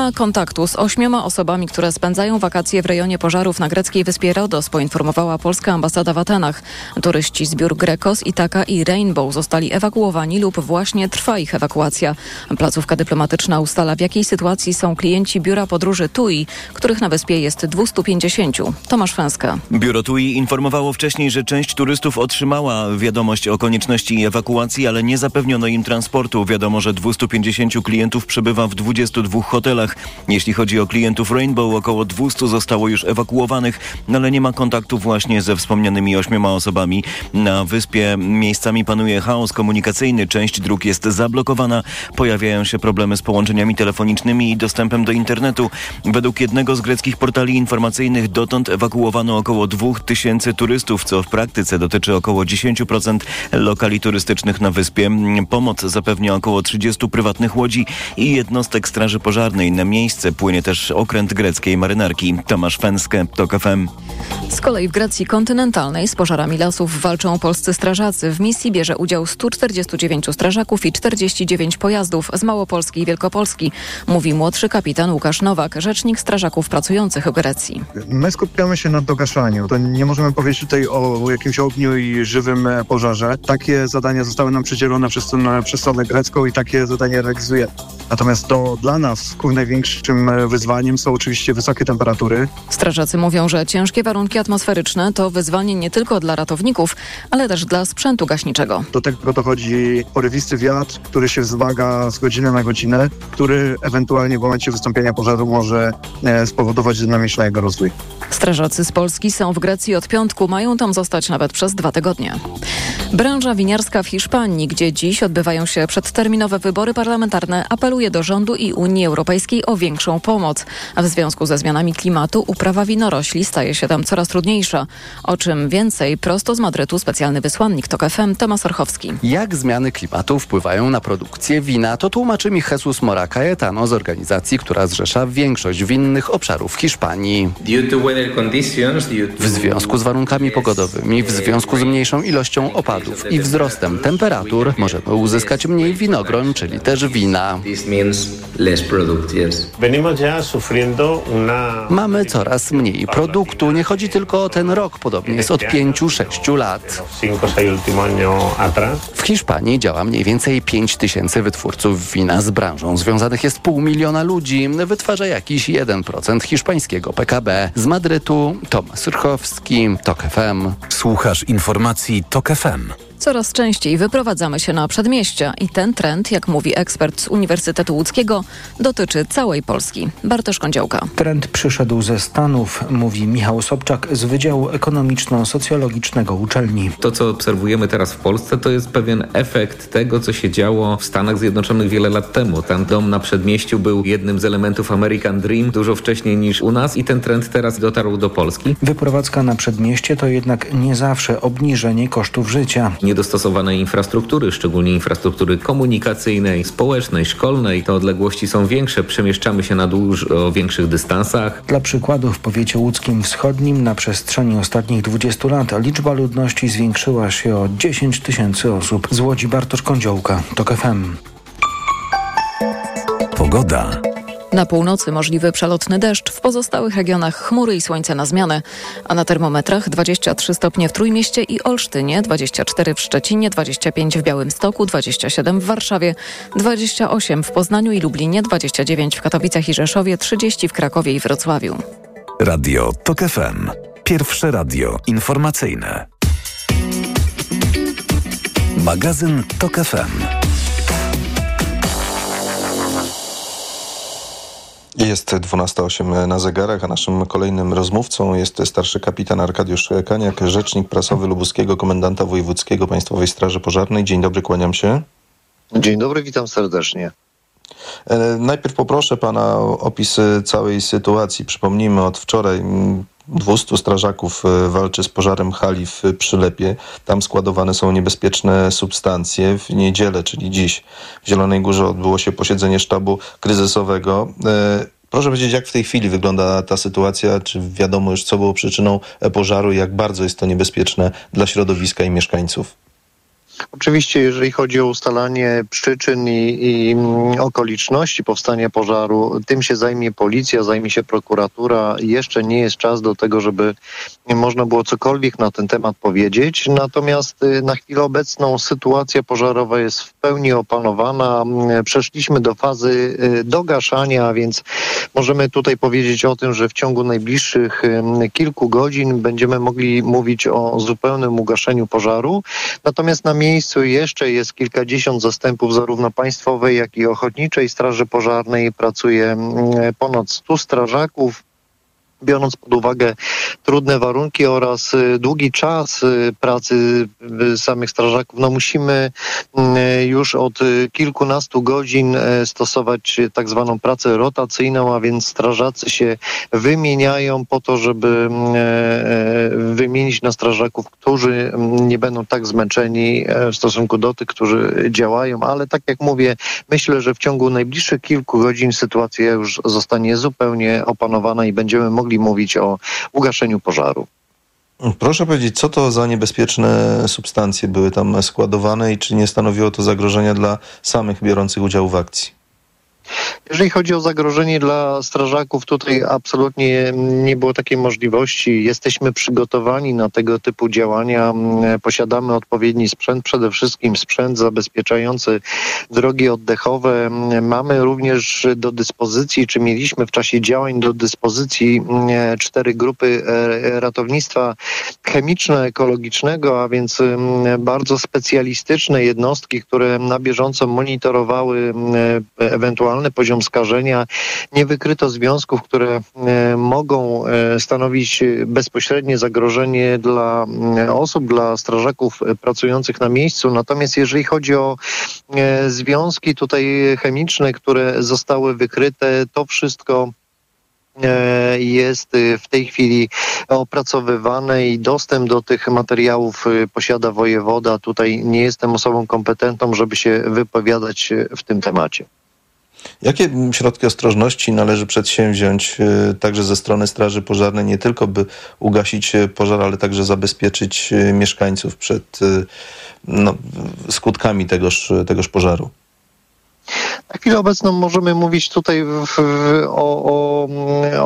ma kontaktu z ośmioma osobami, które spędzają wakacje w rejonie pożarów na greckiej wyspie Rodos, poinformowała polska ambasada w Atenach. Turyści z biur Grekos, Itaka i Rainbow zostali ewakuowani lub właśnie trwa ich ewakuacja. Placówka dyplomatyczna ustala, w jakiej sytuacji są klienci biura podróży TUI, których na wyspie jest 250. Tomasz Fęska. Biuro TUI informowało wcześniej, że część turystów otrzymała wiadomość o konieczności ewakuacji, ale nie zapewniono im transportu. Wiadomo, że 250 klientów przebywa w 22 hotelach. Jeśli chodzi o klientów Rainbow, około 200 zostało już ewakuowanych, ale nie ma kontaktu właśnie ze wspomnianymi ośmioma osobami. Na wyspie miejscami panuje chaos komunikacyjny, część dróg jest zablokowana, pojawiają się problemy z połączeniami telefonicznymi i dostępem do internetu. Według jednego z greckich portali informacyjnych dotąd ewakuowano około 2000 turystów, co w praktyce dotyczy około 10% lokali turystycznych na wyspie. Pomoc zapewnia około 30 prywatnych łodzi i jednostek Straży Pożarnej. Miejsce płynie też okręt greckiej marynarki. Tomasz Fenskę, TOK FM. Z kolei w Grecji kontynentalnej z pożarami lasów walczą polscy strażacy. W misji bierze udział 149 strażaków i 49 pojazdów z Małopolski i Wielkopolski, mówi młodszy kapitan Łukasz Nowak, rzecznik strażaków pracujących w Grecji. My skupiamy się na dogaszaniu. To nie możemy powiedzieć tutaj o jakimś ogniu i żywym pożarze. Takie zadania zostały nam przydzielone przez, przez stronę grecką i takie zadanie realizuje. Natomiast to dla nas największym wyzwaniem są oczywiście wysokie temperatury. Strażacy mówią, że ciężkie warunki atmosferyczne to wyzwanie nie tylko dla ratowników, ale też dla sprzętu gaśniczego. Do tego dochodzi porywisty wiatr, który się wzmaga z godziny na godzinę, który ewentualnie w momencie wystąpienia pożaru może e, spowodować dynamiczny jego rozwój. Strażacy z Polski są w Grecji od piątku, mają tam zostać nawet przez dwa tygodnie. Branża winiarska w Hiszpanii, gdzie dziś odbywają się przedterminowe wybory parlamentarne, apeluje do rządu i Unii Europejskiej o większą pomoc. A w związku ze zmianami klimatu uprawa winorośli staje się tam coraz trudniejsza. O czym więcej prosto z Madrytu specjalny wysłannik TOK FM Tomasz Orchowski. Jak zmiany klimatu wpływają na produkcję wina, to tłumaczy mi Jesus Mora Cayetano z organizacji, która zrzesza większość winnych obszarów Hiszpanii. W związku z warunkami pogodowymi, w związku z mniejszą ilością opadów i wzrostem temperatur możemy uzyskać mniej winogron, czyli też wina. Mamy coraz mniej produktu. Nie chodzi tylko o ten rok, podobnie jest od 5-6 lat. W Hiszpanii działa mniej więcej 5 tysięcy wytwórców wina. Z branżą związanych jest pół miliona ludzi. Wytwarza jakiś 1% hiszpańskiego PKB. Z Madrytu Tomasz Surchowski, TOK FM. Słuchasz informacji TOK FM. Coraz częściej wyprowadzamy się na przedmieścia i ten trend, jak mówi ekspert z Uniwersytetu Łódzkiego, dotyczy całej Polski. Bartosz Kądziołka. Trend przyszedł ze Stanów, mówi Michał Sobczak z Wydziału Ekonomiczno-Socjologicznego uczelni. To, co obserwujemy teraz w Polsce, to jest pewien efekt tego, co się działo w Stanach Zjednoczonych wiele lat temu. Ten dom na przedmieściu był jednym z elementów American Dream dużo wcześniej niż u nas i ten trend teraz dotarł do Polski. Wyprowadzka na przedmieście to jednak nie zawsze obniżenie kosztów życia niedostosowanej infrastruktury, szczególnie infrastruktury komunikacyjnej, społecznej, szkolnej. Te odległości są większe, przemieszczamy się na dużo większych dystansach. Dla przykładu w powiecie łódzkim wschodnim na przestrzeni ostatnich 20 lat liczba ludności zwiększyła się o 10 tysięcy osób. Z Łodzi Bartosz Kądziołka, TOK FM. Pogoda. Na północy możliwy przelotny deszcz, w pozostałych regionach chmury i słońce na zmianę, a na termometrach 23 stopnie w Trójmieście i Olsztynie, 24 w Szczecinie, 25 w Białymstoku, 27 w Warszawie, 28 w Poznaniu i Lublinie, 29 w Katowicach i Rzeszowie, 30 w Krakowie i Wrocławiu. Radio TOK FM. Pierwsze radio informacyjne. Magazyn TOK FM. Jest 12.08 na zegarach, a naszym kolejnym rozmówcą jest starszy kapitan Arkadiusz Kaniak, rzecznik prasowy Lubuskiego Komendanta Wojewódzkiego Państwowej Straży Pożarnej. Dzień dobry, kłaniam się. Dzień dobry, witam serdecznie. E, najpierw poproszę pana o opis całej sytuacji. Przypomnijmy, od wczoraj 200 strażaków e, walczy z pożarem hali w Przylepie. Tam składowane są niebezpieczne substancje. W niedzielę, czyli dziś, w Zielonej Górze odbyło się posiedzenie sztabu kryzysowego. E, proszę powiedzieć, jak w tej chwili wygląda ta sytuacja? Czy wiadomo już, co było przyczyną pożaru i jak bardzo jest to niebezpieczne dla środowiska i mieszkańców? Oczywiście, jeżeli chodzi o ustalanie przyczyn i, i, mm, okoliczności powstania pożaru, tym się zajmie policja, zajmie się prokuratura. Jeszcze nie jest czas do tego, żeby można było cokolwiek na ten temat powiedzieć. Natomiast y, na chwilę obecną sytuacja pożarowa jest w pełni opanowana. Mm, przeszliśmy do fazy y, dogaszania, więc możemy tutaj powiedzieć o tym, że w ciągu najbliższych kilku godzin będziemy mogli mówić o zupełnym ugaszeniu pożaru. Natomiast na miejscu jeszcze jest kilkadziesiąt zastępów zarówno państwowej, jak i ochotniczej Straży Pożarnej. Pracuje ponad 100 strażaków biorąc pod uwagę trudne warunki oraz y, długi czas y, pracy y, samych strażaków, no musimy już od kilkunastu godzin stosować tak zwaną pracę rotacyjną, a więc strażacy się wymieniają po to, żeby wymienić na strażaków, którzy nie będą tak zmęczeni w stosunku do tych, którzy działają, ale tak jak mówię, myślę, że w ciągu najbliższych kilku godzin sytuacja już zostanie zupełnie opanowana i będziemy mogli mówić o ugaszeniu pożaru. Proszę powiedzieć, co to za niebezpieczne substancje były tam składowane i czy nie stanowiło to zagrożenia dla samych biorących udział w akcji? Jeżeli chodzi o zagrożenie dla strażaków, tutaj absolutnie nie było takiej możliwości. Jesteśmy przygotowani na tego typu działania. Posiadamy odpowiedni sprzęt, przede wszystkim sprzęt zabezpieczający drogi oddechowe. Mamy również do dyspozycji, czy mieliśmy w czasie działań do dyspozycji cztery grupy e, ratownictwa chemiczno-ekologicznego, a więc bardzo specjalistyczne jednostki, które na bieżąco monitorowały ewentualny poziom skażenia. Nie wykryto związków, które e, mogą e, stanowić bezpośrednie zagrożenie dla e, osób, dla strażaków pracujących na miejscu. Natomiast jeżeli chodzi o związki tutaj chemiczne, które zostały wykryte, to wszystko jest w tej chwili opracowywane i dostęp do tych materiałów posiada wojewoda. Tutaj nie jestem osobą kompetentną, żeby się wypowiadać w tym temacie. Jakie środki ostrożności należy przedsięwziąć y, także ze strony Straży Pożarnej, nie tylko by ugasić y, pożar, ale także zabezpieczyć y, mieszkańców przed no, skutkami tegoż, tegoż pożaru? Na chwilę obecną możemy mówić tutaj w, w, o, o,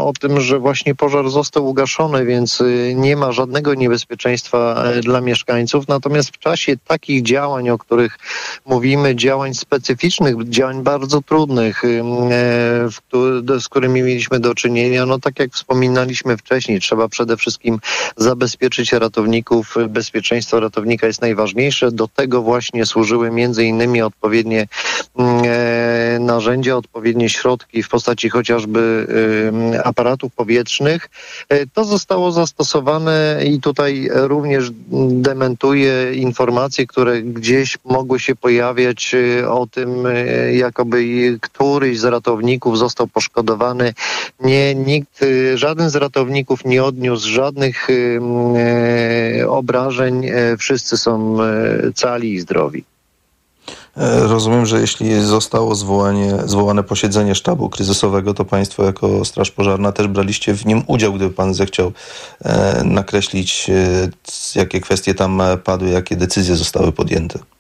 o tym, że właśnie pożar został ugaszony, więc y, nie ma żadnego niebezpieczeństwa e, dla mieszkańców. Natomiast w czasie takich działań, o których mówimy, działań specyficznych, działań bardzo trudnych, y, e, z którymi mieliśmy do czynienia, no tak jak wspominaliśmy wcześniej, trzeba przede wszystkim zabezpieczyć ratowników. Bezpieczeństwo ratownika jest najważniejsze. Do tego właśnie służyły między innymi odpowiednie mm, E, narzędzia, odpowiednie środki w postaci chociażby aparatów powietrznych. E, to zostało zastosowane i tutaj również dementuje informacje, które gdzieś mogły się pojawiać e, o tym, jakoby któryś z ratowników został poszkodowany. Nie, nikt, żaden z ratowników nie odniósł żadnych obrażeń. Wszyscy są cali i zdrowi. E, rozumiem, że jeśli zostało zwołanie, zwołane posiedzenie sztabu kryzysowego, to Państwo jako Straż Pożarna też braliście w nim udział, gdyby Pan zechciał e, nakreślić, e, jakie kwestie tam padły, jakie decyzje zostały podjęte.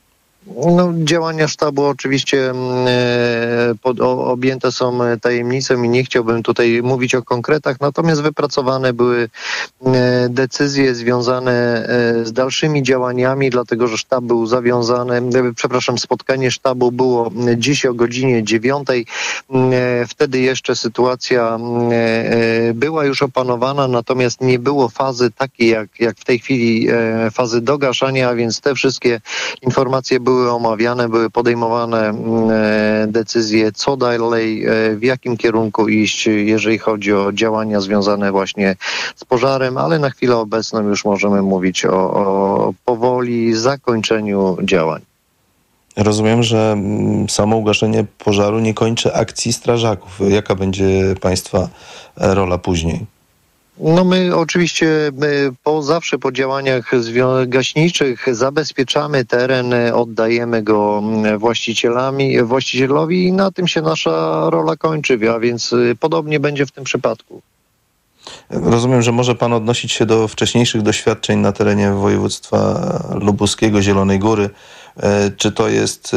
No, działania sztabu oczywiście mm, e, pod, objęte są tajemnicą i nie chciałbym tutaj mówić o konkretach, natomiast wypracowane były e, decyzje związane e, z dalszymi działaniami, dlatego że sztab był zawiązany, przepraszam, spotkanie sztabu było dziś o godzinie dziewiątej. Wtedy jeszcze sytuacja była już opanowana, natomiast nie było fazy takiej jak, jak w tej chwili fazy dogaszania, a więc te wszystkie informacje były były omawiane, były podejmowane mm, e, decyzje, co dalej, e, w jakim kierunku iść, jeżeli chodzi o działania związane właśnie z pożarem, ale na chwilę obecną już możemy mówić o, o powoli zakończeniu działań. Rozumiem, że mm, samo ugaszenie pożaru nie kończy akcji strażaków. Jaka będzie Państwa rola później? No my oczywiście my po zawsze po działaniach gaśniczych zabezpieczamy teren, oddajemy go mm, właścicielami, właścicielowi i na tym się nasza rola kończy, a więc y, podobnie będzie w tym przypadku. Rozumiem, że może Pan odnosić się do wcześniejszych doświadczeń na terenie województwa lubuskiego, Zielonej Góry, Czy to jest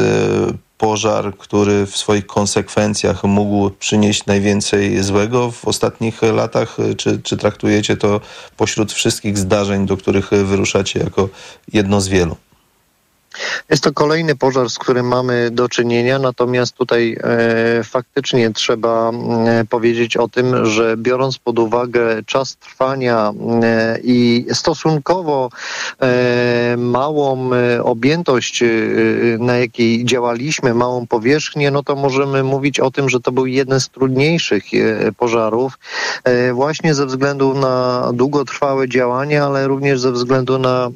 pożar, który w swoich konsekwencjach mógł przynieść najwięcej złego w ostatnich latach? Czy, czy traktujecie to pośród wszystkich zdarzeń, do których wyruszacie jako jedno z wielu? Jest to kolejny pożar, z którym mamy do czynienia, natomiast tutaj e, faktycznie trzeba e, powiedzieć o tym, że biorąc pod uwagę czas trwania e, i stosunkowo e, małą e, objętość, e, na jakiej działaliśmy, małą powierzchnię, no to możemy mówić o tym, że to był jeden z trudniejszych pożarów, właśnie ze względu na długotrwałe działania, ale również ze względu na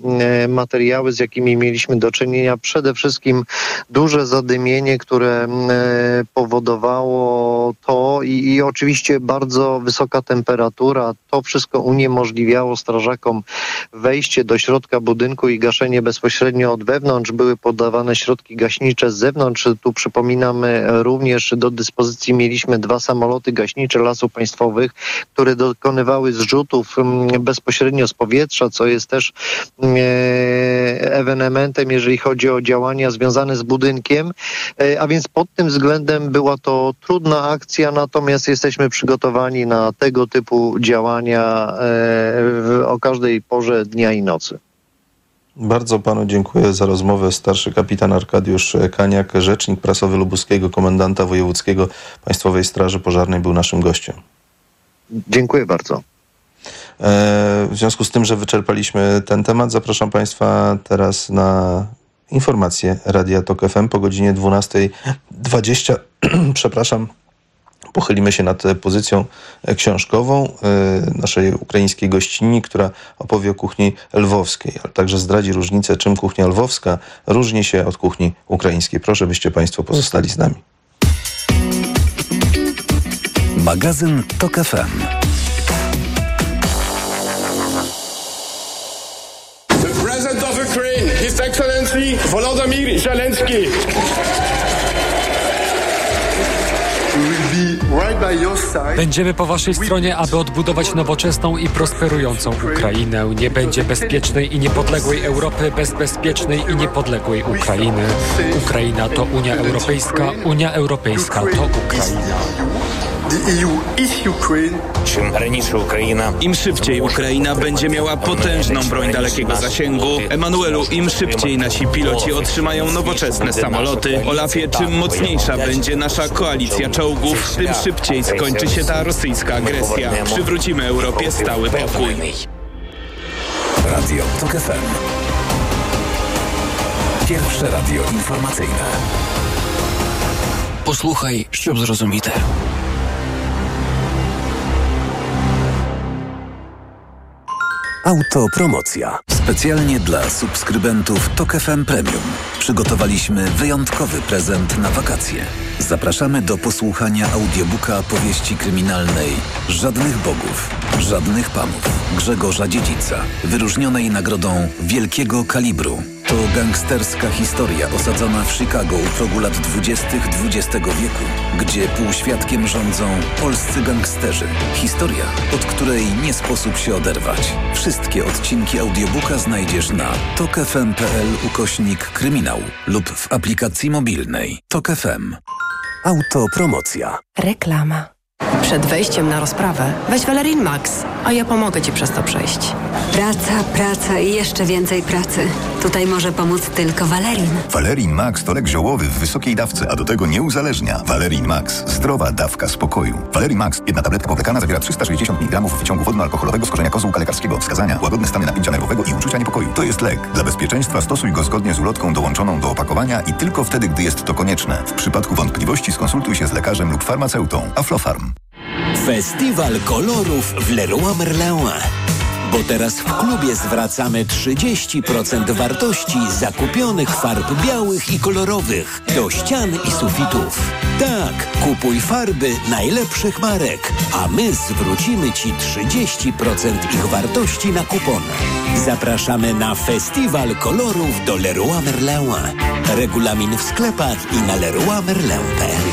materiały, z jakimi mieliśmy do czynienia przede wszystkim duże zadymienie, które e, powodowało to i, i oczywiście bardzo wysoka temperatura. To wszystko uniemożliwiało strażakom wejście do środka budynku i gaszenie bezpośrednio od wewnątrz. Były podawane środki gaśnicze z zewnątrz. Tu przypominamy również do dyspozycji mieliśmy dwa samoloty gaśnicze Lasów Państwowych, które dokonywały zrzutów mm, bezpośrednio z powietrza, co jest też mm, e, ewenementem, jeżeli chodzi o działania związane z budynkiem, e, a więc pod tym względem była to trudna akcja, natomiast jesteśmy przygotowani na tego typu działania e, o każdej porze dnia i nocy. Bardzo panu dziękuję za rozmowę. Starszy kapitan Arkadiusz Kaniak, rzecznik prasowy lubuskiego komendanta wojewódzkiego Państwowej Straży Pożarnej był naszym gościem. Dziękuję bardzo. E, w związku z tym, że wyczerpaliśmy ten temat, zapraszam Państwa teraz na Informacje Radia Tok FM po godzinie 12.20. Przepraszam. Pochylimy się nad pozycją książkową y, naszej ukraińskiej gościni, która opowie o kuchni lwowskiej, ale także zdradzi różnicę, czym kuchnia lwowska różni się od kuchni ukraińskiej. Proszę, byście Państwo pozostali z nami. Magazyn Tok FM. Będziemy po Waszej stronie, aby odbudować nowoczesną i prosperującą Ukrainę. Nie będzie bezpiecznej i niepodległej Europy bez bezpiecznej i niepodległej Ukrainy. Ukraina to Unia Europejska, Unia Europejska to Ukraina. Im szybciej Ukraina będzie miała potężną broń dalekiego zasięgu. Emanuelu, im szybciej nasi piloci otrzymają nowoczesne samoloty. Olafie, czym mocniejsza będzie nasza koalicja czołgów, tym szybciej skończy się ta rosyjska agresja. Przywrócimy Europie stały pokój. Radio TOK FM. Pierwsze radio informacyjne. Posłuchaj, щоб зрозуміти. Autopromocja. Specjalnie dla subskrybentów TOK FM Premium przygotowaliśmy wyjątkowy prezent na wakacje. Zapraszamy do posłuchania audiobooka powieści kryminalnej Żadnych Bogów, Żadnych Panów Grzegorza Dziedzica, wyróżnionej nagrodą Wielkiego Kalibru to gangsterska historia osadzona w Chicago u progu lat 20. XX wieku, gdzie półświadkiem rządzą polscy gangsterzy. Historia, od której nie sposób się oderwać. Wszystkie odcinki audiobooka znajdziesz na tokefm.pl ukośnik kryminał lub w aplikacji mobilnej Tok FM. Autopromocja. Reklama. Przed wejściem na rozprawę weź Valerin Max, a ja pomogę Ci przez to przejść. Praca, praca i jeszcze więcej pracy. Tutaj może pomóc tylko Valerin. Valerin Max to lek ziołowy w wysokiej dawce, a do tego nie uzależnia. Valerin Max. Zdrowa dawka spokoju. Valerin Max. Jedna tabletka powlekana zawiera 360 mg wyciągu wodno-alkoholowego z korzenia kozłka lekarskiego. Wskazania. Łagodne stany napięcia nerwowego i uczucia niepokoju. To jest lek. Dla bezpieczeństwa stosuj go zgodnie z ulotką dołączoną do opakowania i tylko wtedy, gdy jest to konieczne. W przypadku wątpliwości skonsultuj się z lekarzem lub farmaceutą. Aflofarm. Festiwal kolorów w Leroy Merlin. Bo teraz w klubie zwracamy 30% wartości zakupionych farb białych i kolorowych do ścian i sufitów. Tak, kupuj farby najlepszych marek, a my zwrócimy Ci 30% ich wartości na kupon. Zapraszamy na Festiwal Kolorów do Leroy Merlin. Regulamin w sklepach i na leroymerlin.pl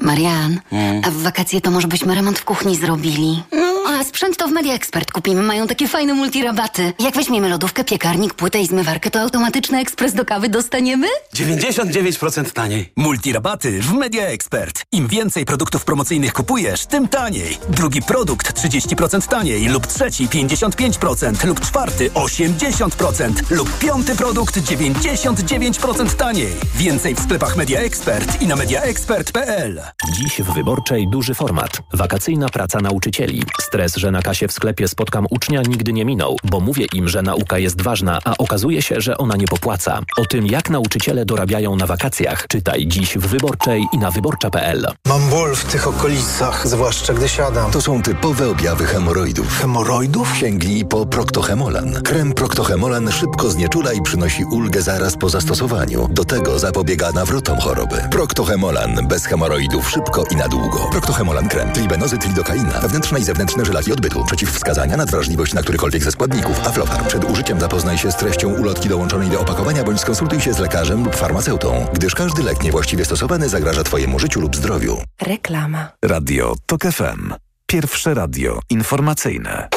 Marian, hmm. a w wakacje to może byśmy remont w kuchni zrobili? No, sprzęt to w Media Expert kupimy. Mają takie fajne multirabaty. Jak weźmiemy lodówkę, piekarnik, płytę i zmywarkę, to automatyczny ekspres do kawy dostaniemy? 99% taniej. Multirabaty w Media Expert. Im więcej produktów promocyjnych kupujesz, tym taniej. Drugi produkt 30% taniej lub trzeci 55% lub czwarty 80% lub piąty produkt 99% taniej. Więcej w sklepach Media Expert i na mediaexpert.pl. Dziś w Wyborczej duży format. Wakacyjna praca nauczycieli. Stres, że na kasie w sklepie spotkam ucznia nigdy nie minął, bo mówię im, że nauka jest ważna, a okazuje się, że ona nie popłaca. O tym, jak nauczyciele dorabiają na wakacjach, czytaj dziś w Wyborczej i na wyborcza.pl. Mam ból w tych okolicach, zwłaszcza gdy siadam. To są typowe objawy hemoroidów. Hemoroidów? Sięgnij po Proctohemolan. Krem Proctohemolan szybko znieczula i przynosi ulgę zaraz po zastosowaniu. Do tego zapobiega nawrotom choroby. Proctohemolan. Bez hemoroidów szybko i na długo. Proctohemolan krem. Tribenozy, tridokaina. Wewnętrzne i zewnętrzne żelaki odbytu. Przeciwwskazania, nadwrażliwość na którykolwiek ze składników. Aflofarm. Przed użyciem zapoznaj się z treścią ulotki dołączonej do opakowania bądź skonsultuj się z lekarzem lub farmaceutą, gdyż każdy lek niewłaściwie stosowany zagraża Twojemu życiu lub zdrowiu. Reklama. Radio TOK FM. Pierwsze radio informacyjne.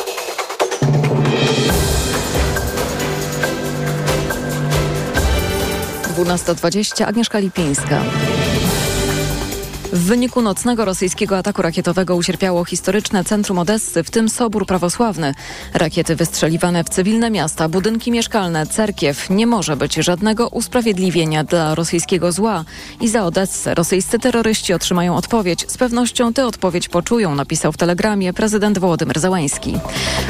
Dwunasta dwadzieścia. Agnieszka Lipińska. W wyniku nocnego rosyjskiego ataku rakietowego ucierpiało historyczne centrum Odessy, w tym Sobór Prawosławny. Rakiety wystrzeliwane w cywilne miasta, budynki mieszkalne, cerkiew. Nie może być żadnego usprawiedliwienia dla rosyjskiego zła. I za Odessę rosyjscy terroryści otrzymają odpowiedź. Z pewnością tę odpowiedź poczują, napisał w telegramie prezydent Wołodymyr Załański.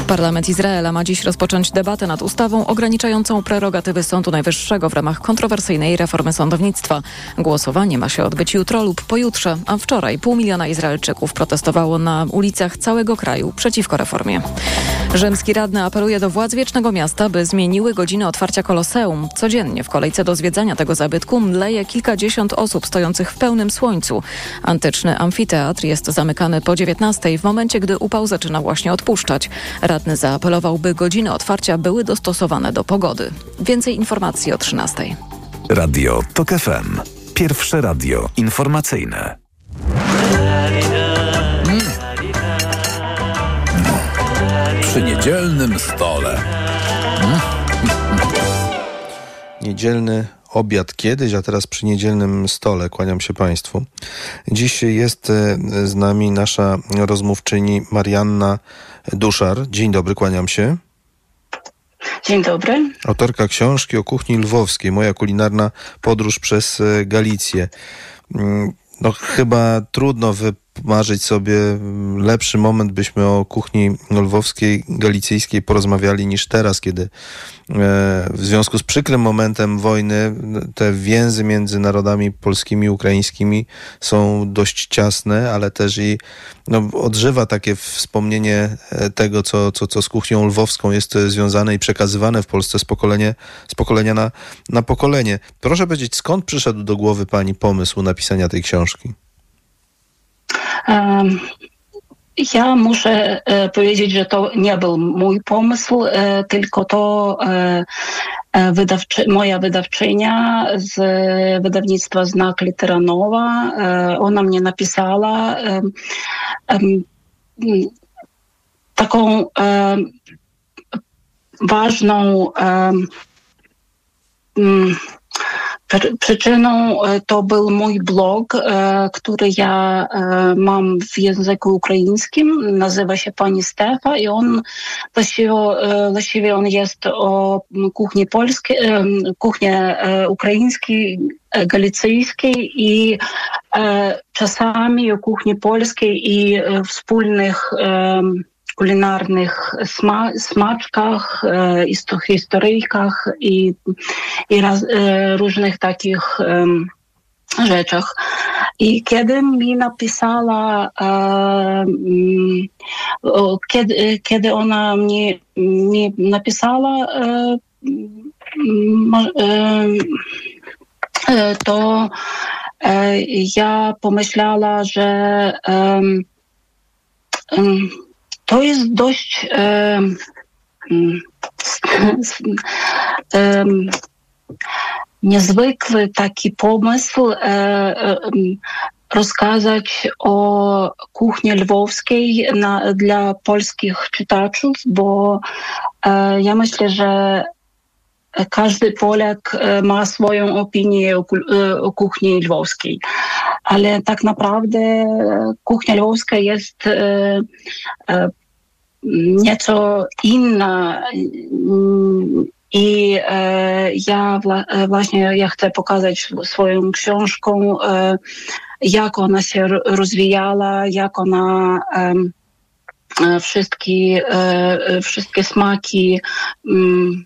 Parlament Izraela ma dziś rozpocząć debatę nad ustawą ograniczającą prerogatywy Sądu Najwyższego w ramach kontrowersyjnej reformy sądownictwa. Głosowanie ma się odbyć jutro lub pojutrze a wczoraj pół miliona Izraelczyków protestowało na ulicach całego kraju przeciwko reformie. Rzymski radny apeluje do władz Wiecznego Miasta, by zmieniły godziny otwarcia Koloseum. Codziennie w kolejce do zwiedzania tego zabytku mleje kilkadziesiąt osób stojących w pełnym słońcu. Antyczny amfiteatr jest zamykany po 19 w momencie, gdy upał zaczyna właśnie odpuszczać. Radny zaapelował, by godziny otwarcia były dostosowane do pogody. Więcej informacji o 13. Radio TOK FM. Pierwsze radio informacyjne. Przy niedzielnym stole. Mm. Niedzielny obiad kiedyś, a teraz przy niedzielnym stole. Kłaniam się Państwu. Dziś jest e, z nami nasza rozmówczyni Marianna Duszar. Dzień dobry, kłaniam się. Dzień dobry. Autorka książki o kuchni lwowskiej. Moja kulinarna podróż przez e, Galicję. No chyba trudno wymarzyć sobie lepszy moment, byśmy o kuchni lwowskiej, galicyjskiej porozmawiali niż teraz, kiedy e, w związku z przykrym momentem wojny te więzy między narodami polskimi i ukraińskimi są dość ciasne, ale też i no, odżywa takie wspomnienie e, tego, co, co, co z kuchnią lwowską jest związane i przekazywane w Polsce z, pokolenie, z pokolenia na, na pokolenie. Proszę powiedzieć, skąd przyszedł do głowy Pani pomysł napisania tej książki? Ja muszę e, powiedzieć, że to nie był mój pomysł, e, tylko to e, wydawczy, moja wydawczynia z wydawnictwa Znak Litera Nowa. Ona mnie napisała taką ważną Przyczyną e, to był mój blog, e, który ja e, mam w języku ukraińskim. Nazywa się Pani Stefa i on właściwie, właściwie on jest o kuchni polskiej, kuchni ukraińskiej, galicyjskiej i czasami o kuchni polskiej i wspólnych kulinarnych sma smaczkach, e, historyjkach i, i raz, e, różnych takich rzeczach. I kiedy mi napisała, e, mm, kiedy, kiedy ona mnie, mi napisała, to ja pomyślała, że to jest dość um, niezwykły taki pomysł, rozkazać o kuchni lwowskiej na, dla polskich czytaczów, bo e, ja myślę, że każdy Polak e, ma swoją opinię o, e, o, kuchni lwowskiej, ale tak naprawdę kuchnia lwowska jest e, nieco inna. I ja właśnie ja chcę pokazać swoją książką, jak ona się rozwijała, jak ona wszystkie, wszystkie smaki mm,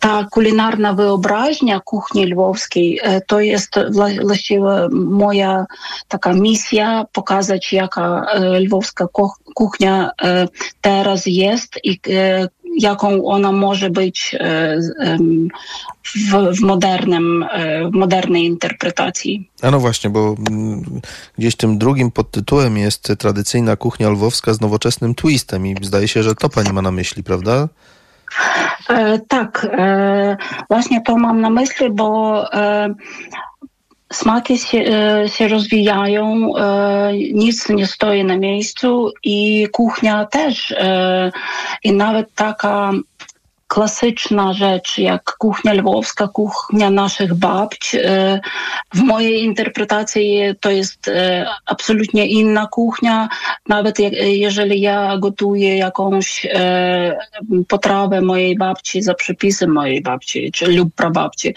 ta kulinarna wyobraźnia kuchni lwowskiej to jest właściwie moja taka misja pokazać jaka lwowska kuchnia teraz jest i jaką ona może być w, w, modernym, w modernej interpretacji. A no właśnie, bo gdzieś tym drugim podtytułem jest tradycyjna kuchnia lwowska z nowoczesnym twistem i zdaje się, że to pani ma na myśli, prawda? E, e, mam na myśli, bo e, smaki się, się rozwijają, nic nie stoi na miejscu i kuchnia też. I nawet taka klasyczna rzecz, jak kuchnia lwowska, kuchnia naszych babć. E, w mojej interpretacji to jest e, absolutnie inna kuchnia. Nawet jeżeli ja gotuję jakąś e, potrawę mojej babci za przepisem mojej babci czy lub prababci,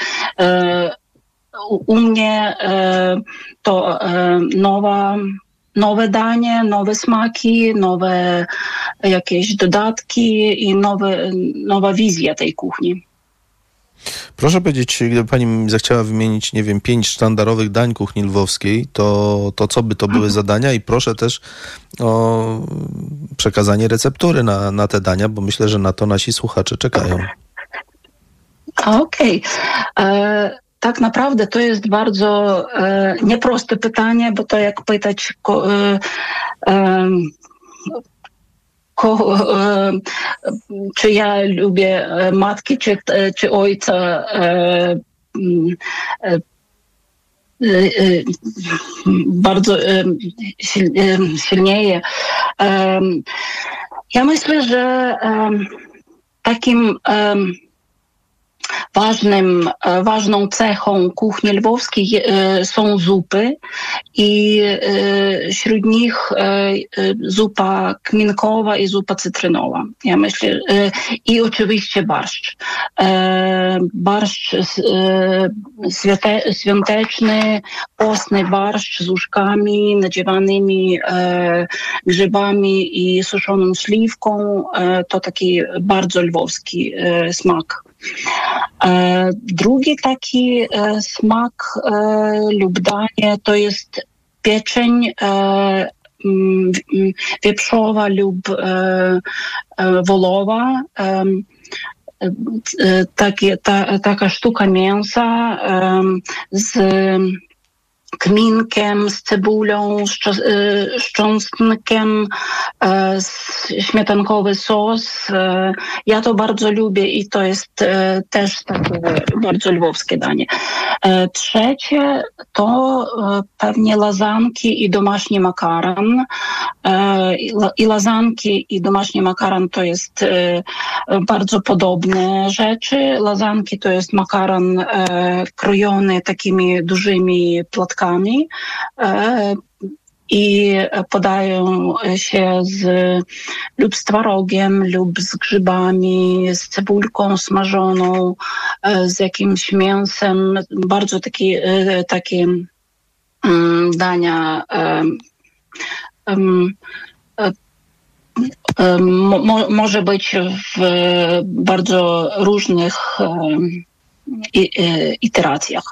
u mnie to nowa nowe danie, nowe smaki, nowe jakieś dodatki i nowe, nowa wizja tej kuchni. Proszę powiedzieć, gdyby pani zechciała wymienić, nie wiem, pięć sztandarowych dań kuchni lwowskiej, to, to co by to były za dania? I proszę też o przekazanie receptury na, na te dania, bo myślę, że na to nasi słuchacze czekają. Okej. Okay. E, tak naprawdę to jest bardzo e, nieproste pytanie, bo to jak pytać ko, e, e, ko, e, czy ja lubię e, matki, czy, czy ojca e, bardzo silnieje. Ja myślę, że takim ważnym, e, ważną cechą kuchni lwowskiej e, są zupy i e, wśród nich zupa kminkowa i zupa cytrynowa. Ja myślę, i oczywiście barszcz. Barszcz świąteczny, postny barszcz z łóżkami nadziewanymi grzybami i suszoną śliwką. To taki bardzo lwowski smak. E, drugi taki e, smak e, lub danie to jest pieczeń wieprzowa lub wolowa. Takie, ta, taka sztuka mięsa z kminkiem, z cebulą, z cząstkiem, e, śmietankowy sos. E, ja to bardzo lubię i to jest e, też takie bardzo lwowskie danie. Trzecie to pewnie lazanki i domaśni makaron. I lazanki i domaśni makaron to jest bardzo podobne rzeczy. Lazanki to jest makaron krojony takimi dużymi płatkami E, i podają się z, lub z twarogiem, lub z grzybami, z cebulką smażoną, e, z jakimś mięsem. Bardzo taki, e, takie mm, dania mo, może być w bardzo różnych iteracjach.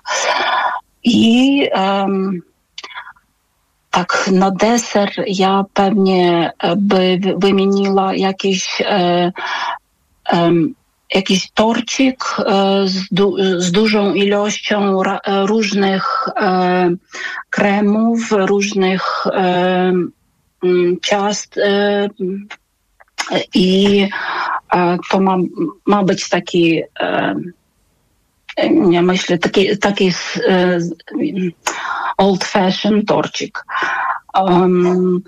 I um, tak na deser ja pewnie e, by wymieniła jakiś, e, um, jakiś torcik e, z, du z, dużą ilością różnych e, kremów, różnych e, ciast e, i to ma, ma być taki ja myślę, taki, taki old-fashioned torcik. Um,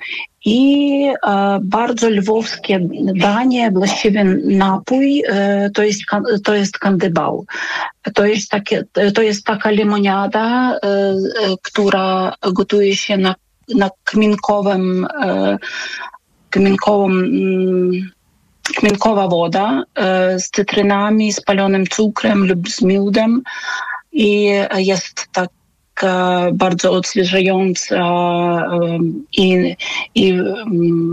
I e, bardzo lwowskie danie, właściwie napój, e, to, jest, to jest kandybał. To jest, takie, to jest taka lemoniada, e, e która gotuje się na, na kminkowym, e, kminkowym mm, kmienkowa woda e, z cytrynami, spalonym cukrem lub z miodem i jest tak bardzo odświeżająca i, i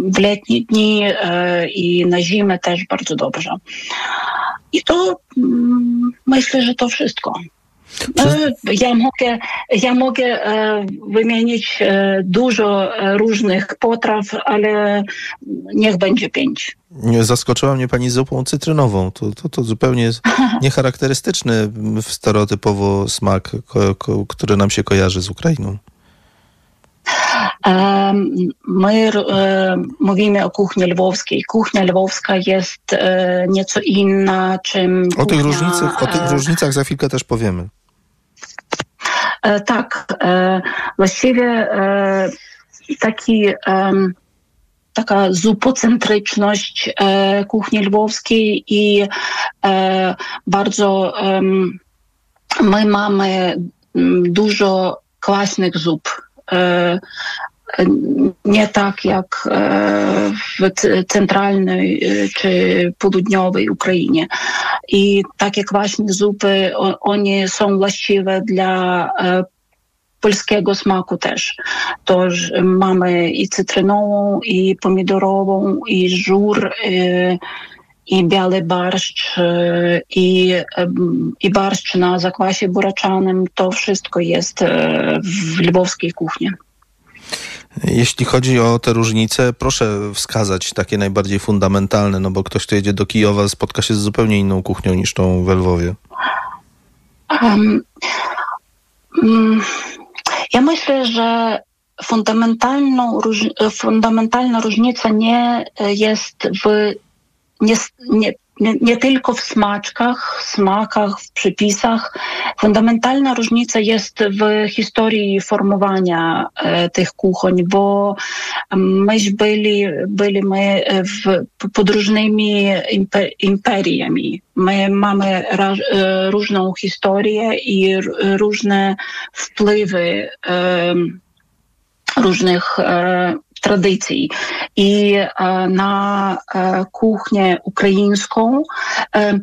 w letnie dni e, i na zimę też bardzo dobrze. I to mm, myślę, że to wszystko. Ja mogę, ja mogę wymienić dużo różnych potraw, ale niech będzie pięć. Zaskoczyła mnie pani zupą cytrynową. To, to, to zupełnie jest niecharakterystyczny stereotypowo smak, który nam się kojarzy z Ukrainą. My mówimy o kuchni lwowskiej. Kuchnia lwowska jest nieco inna, czym. O tych, różnicach, o tych różnicach za chwilkę też powiemy. Tak, właściwie taki taka zupocentryczność e, kuchni lwowskiej i e, bardzo e, my mamy dużo kwaśnych zup. E, nie tak jak e, w centralnej e, czy południowej Ukrainie. I takie kwaśne zupy, one są właściwe dla polskiego smaku też. To mamy i cytrynową, i pomidorową, i żur, i, biały barszcz, i, i barszcz na zakwasie buraczanym. To wszystko jest e, w lwowskiej kuchni. Jeśli chodzi o te różnice, proszę wskazać takie najbardziej fundamentalne, no bo ktoś, kto jedzie do Kijowa, spotka się z zupełnie inną kuchnią niż tą w Lwowie. Um, um, ja myślę, że fundamentalną, fundamentalna różnica nie jest w nie, nie, nie, nie, tylko w smaczkach, smakach, w przypisach. Fundamentalna różnica jest w historii formowania e, tych kuchni, bo myśmy byli, byli my w, pod różnymi imper, imperiami. My mamy ra, e, różną historię i r, różne wpływy e, różnych e, tradycji. I e, na e, kuchnię ukraińską e,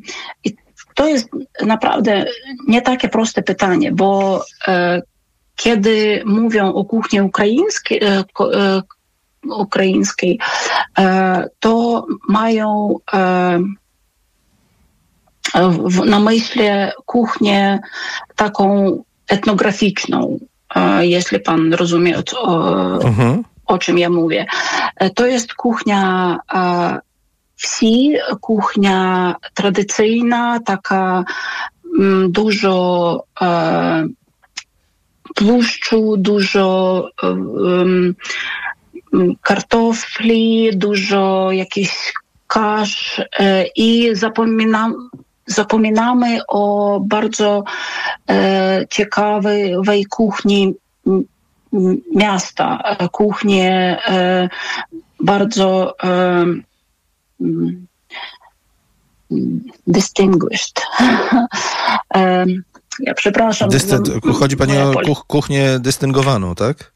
to jest naprawdę nie takie proste pytanie, bo kiedy mówią o kuchni ukraińskiej, ukraińskiej to mają na myśli kuchnię taką etnograficzną, jeśli pan rozumie, o, mhm o czym ja mówię. E, to jest kuchnia e, wsi, kuchnia tradycyjna, taka mm, dużo e, tłuszczu, dużo kartofli, dużo jakichś kasz i zapominam, zapominamy o bardzo ciekawej kuchni miasta, e, kuchnie e, bardzo e, mm, distinguished. Ja przepraszam. Dysty- chodzi pani o kuchnię dystyngowaną, tak?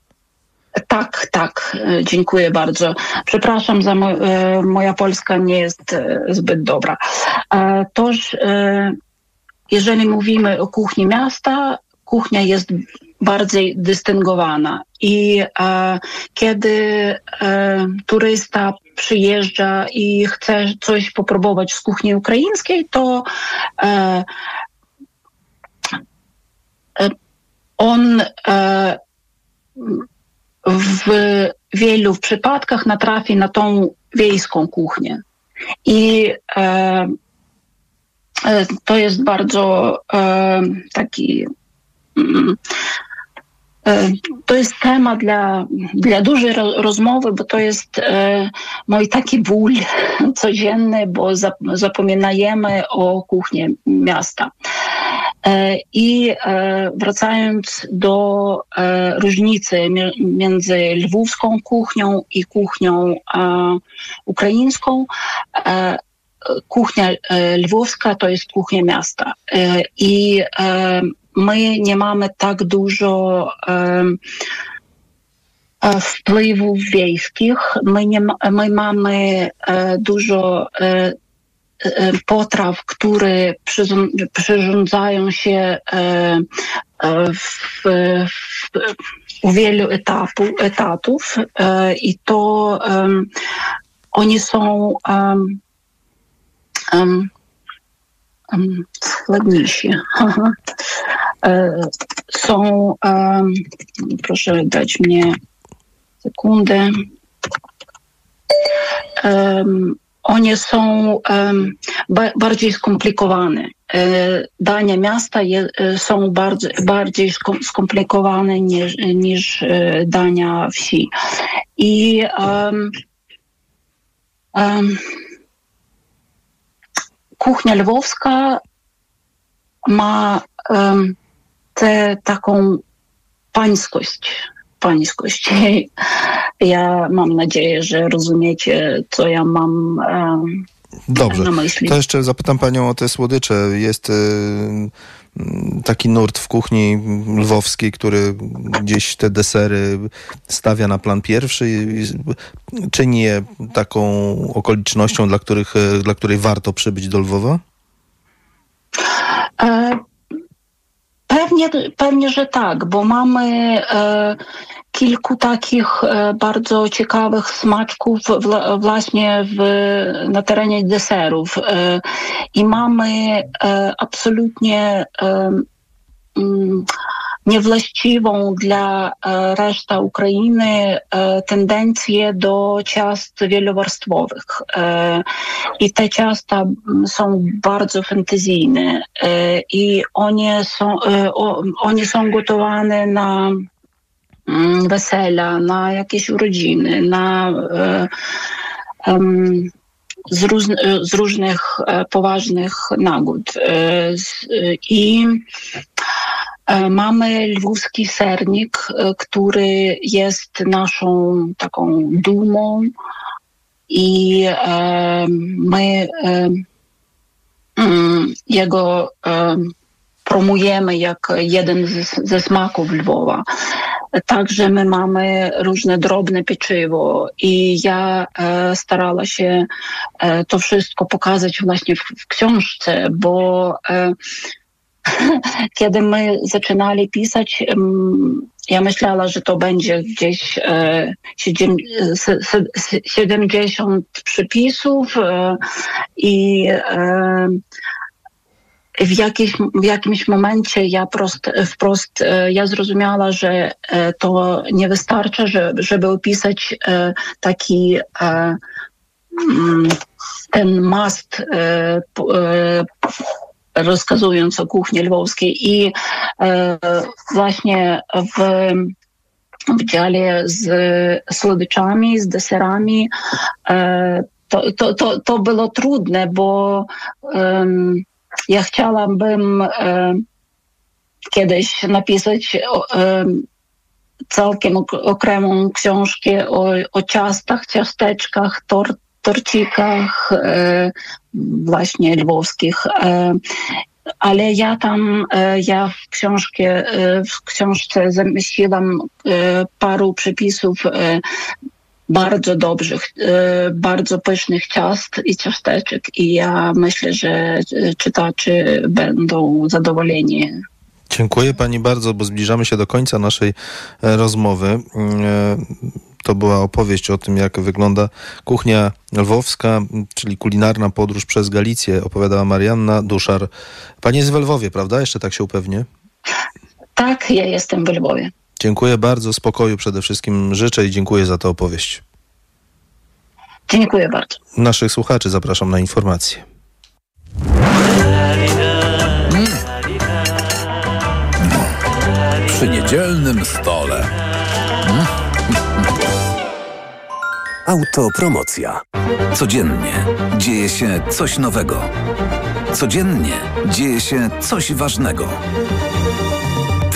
Tak, tak, dziękuję bardzo. Przepraszam, za mo moja polska nie jest zbyt dobra. Toż, jeżeli mówimy o kuchni miasta, kuchnia jest bardziej dystyngowana. I e, kiedy e, turysta przyjeżdża i chce coś popróbować z kuchni ukraińskiej, to e, e on e, w wielu przypadkach natrafi na tą wiejską kuchnię. I e, to jest bardzo taki mm, to jest temat dla, dla dużej rozmowy, bo to jest e, mój taki ból codzienny, bo zapominajemy o kuchni miasta. I wracając do różnicy między lwówską kuchnią i kuchnią ukraińską, kuchnia lwowska to jest kuchnia miasta. I my nie mamy tak dużo wpływów wiejskich. My, nie, my mamy dużo potraw, które przyrządzają się w, w, u wielu etapu, etatów i to um, oni są składniejsi. są, proszę dać mnie sekundę. One są ba bardziej skomplikowane. E, dania miasta e, są bardziej skomplikowane niż, niż e, dania wsi. I um, um, kuchnia lwowska ma tę taką pańskość pańskość. Ja mam nadzieję, że rozumiecie, co ja mam Dobrze. na myśli. To jeszcze zapytam panią o te słodycze. Jest y, taki nurt w kuchni lwowskiej, który gdzieś te desery stawia na plan pierwszy i czyni je taką okolicznością, dla, których, dla której warto przybyć do Lwowa? E, pewnie, pewnie, że tak, bo mamy e, kilku takich e, bardzo ciekawych smaczków właśnie w, na terenie deserów. E, I mamy e, absolutnie mm, niewłaściwą dla reszty Ukrainy tendencję do ciast wielowarstwowych. I te ciasta są bardzo fantazyjne i one są, one są gotowane na Mm, wesela, na jakieś urodziny, na e, z, róż, z różnych e, poważnych nagód. E, I mamy lwowski sernik, który jest naszą taką dumą i my mm, jego promujemy jak jeden ze smaków Lwowa. Także my mamy różne drobne pieczywo i ja e, starała się e, to wszystko pokazać właśnie w, w książce, bo e, kiedy my zaczynali pisać, ja myślała, że to będzie gdzieś 70 przypisów i w, jakieś, w jakimś momencie ja prost, wprost e, ja zrozumiała, że e, to nie wystarcza, żeby, żeby opisać e, taki mm, ten mast rozkazując o kuchni lwowskiej i właśnie w w dziale z słodyczami, z deserami. To, to, to, to było trudne, bo um, ja chciałabym e, kiedyś napisać e, całkiem okremą książkę o, o ciastach, ciasteczkach, tor, torcikach e, właśnie lwowskich. Ale ja tam, ja w, książkę, w książce zamieściłam paru przepisów bardzo dobrych, e, bardzo pysznych ciast i ciasteczek i ja myślę, że e, czytacze będą zadowoleni. Dziękuję pani bardzo, bo zbliżamy się do końca naszej e, rozmowy. To była opowieść o tym, jak wygląda kuchnia lwowska, czyli kulinarna podróż przez Galicję, opowiadała Marianna Duszar. Pani jest w Lwowie, prawda? Jeszcze tak się upewnię? Tak, ja jestem w Lwowie. Dziękuję bardzo, spokoju przede wszystkim życzę i dziękuję za tę opowieść. Dziękuję bardzo. Naszych słuchaczy zapraszam na informacje. Przy niedzielnym stole. Autopromocja. Codziennie dzieje się coś nowego. Codziennie dzieje się coś ważnego.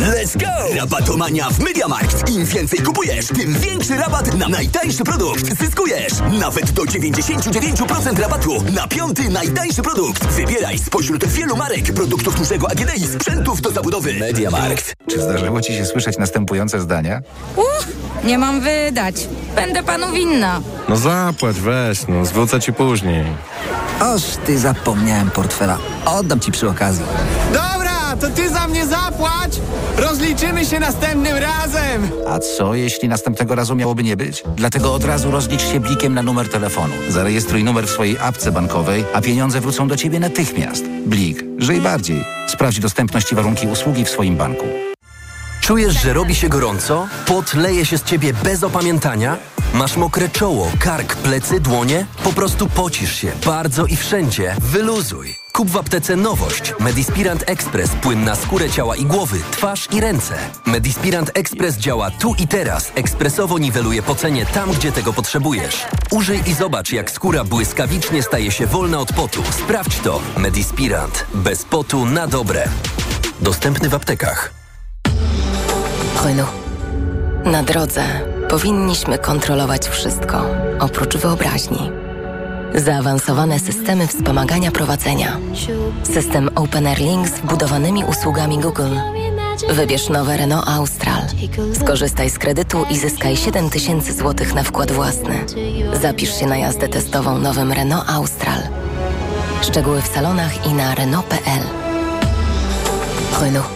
Let's go! Rabatomania w MediaMarkt. Im więcej kupujesz, tym większy rabat na najtańszy produkt. Zyskujesz nawet do 99% rabatu na piąty najtańszy produkt. Wybieraj spośród wielu marek, produktów dużego AGD i sprzętów do zabudowy. MediaMarkt. Czy zdarzyło ci się słyszeć następujące zdania? Uff, nie mam wydać. Będę panu winna. No zapłać, weź, no zwrócę ci później. Oż ty zapomniałem portfela. Oddam ci przy okazji. Dobra, to ty za mnie zapłać! Rozliczymy się następnym razem! A co, jeśli następnego razu miałoby nie być? Dlatego od razu rozlicz się blikiem na numer telefonu. Zarejestruj numer w swojej apce bankowej, a pieniądze wrócą do ciebie natychmiast. Blik. Żyj bardziej. Sprawdź dostępność i warunki usługi w swoim banku. Czujesz, że robi się gorąco? Pot leje się z ciebie bez opamiętania? Masz mokre czoło, kark, plecy, dłonie? Po prostu pocisz się bardzo i wszędzie. Wyluzuj. Kup w aptece nowość. Medispirant Express. Płyn na skórę ciała i głowy, twarz i ręce. Medispirant Express działa tu i teraz. Ekspresowo niweluje pocenie tam, gdzie tego potrzebujesz. Użyj i zobacz, jak skóra błyskawicznie staje się wolna od potu. Sprawdź to. Medispirant. Bez potu na dobre. Dostępny w aptekach. Renault. Na drodze powinniśmy kontrolować wszystko, oprócz wyobraźni. Zaawansowane systemy wspomagania prowadzenia. System Open Air Link z wbudowanymi usługami Google. Wybierz nowe Renault Austral. Skorzystaj z kredytu i zyskaj 7000 zł na wkład własny. Zapisz się na jazdę testową nowym Renault Austral. Szczegóły w salonach i na Renault.pl. Renault.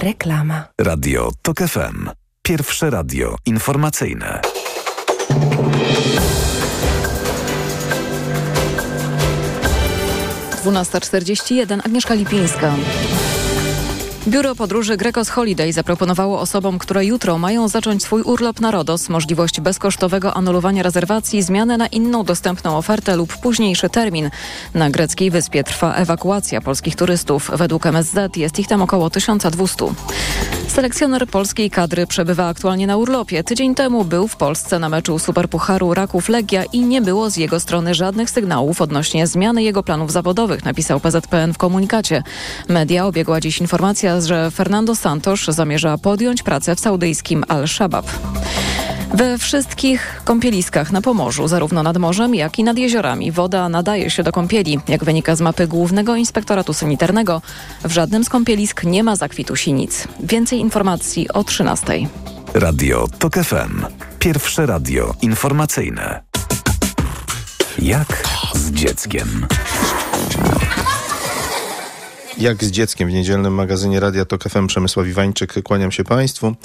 Reklama. Radio TOK FM. Pierwsze radio informacyjne. Dwunasta czterdzieści jeden. Agnieszka Lipińska. Biuro Podróży Grecos Holiday zaproponowało osobom, które jutro mają zacząć swój urlop na Rodos, możliwość bezkosztowego anulowania rezerwacji, zmianę na inną dostępną ofertę lub późniejszy termin. Na greckiej wyspie trwa ewakuacja polskich turystów. Według MSZ jest ich tam około 1200. Selekcjoner polskiej kadry przebywa aktualnie na urlopie. Tydzień temu był w Polsce na meczu Superpucharu Raków Legia i nie było z jego strony żadnych sygnałów odnośnie zmiany jego planów zawodowych, napisał PZPN w komunikacie. Media obiegła dziś informacja, że Fernando Santos zamierza podjąć pracę w saudyjskim Al-Shabaab. We wszystkich kąpieliskach na Pomorzu, zarówno nad morzem, jak i nad jeziorami, woda nadaje się do kąpieli. Jak wynika z mapy Głównego Inspektoratu Sanitarnego, w żadnym z kąpielisk nie ma zakwitu sinic. Więcej informacji o 13. Radio TOK FM. Pierwsze radio informacyjne. Jak z dzieckiem? Jak z dzieckiem w niedzielnym magazynie Radia Tok FM Przemysław Iwańczyk. Kłaniam się Państwu.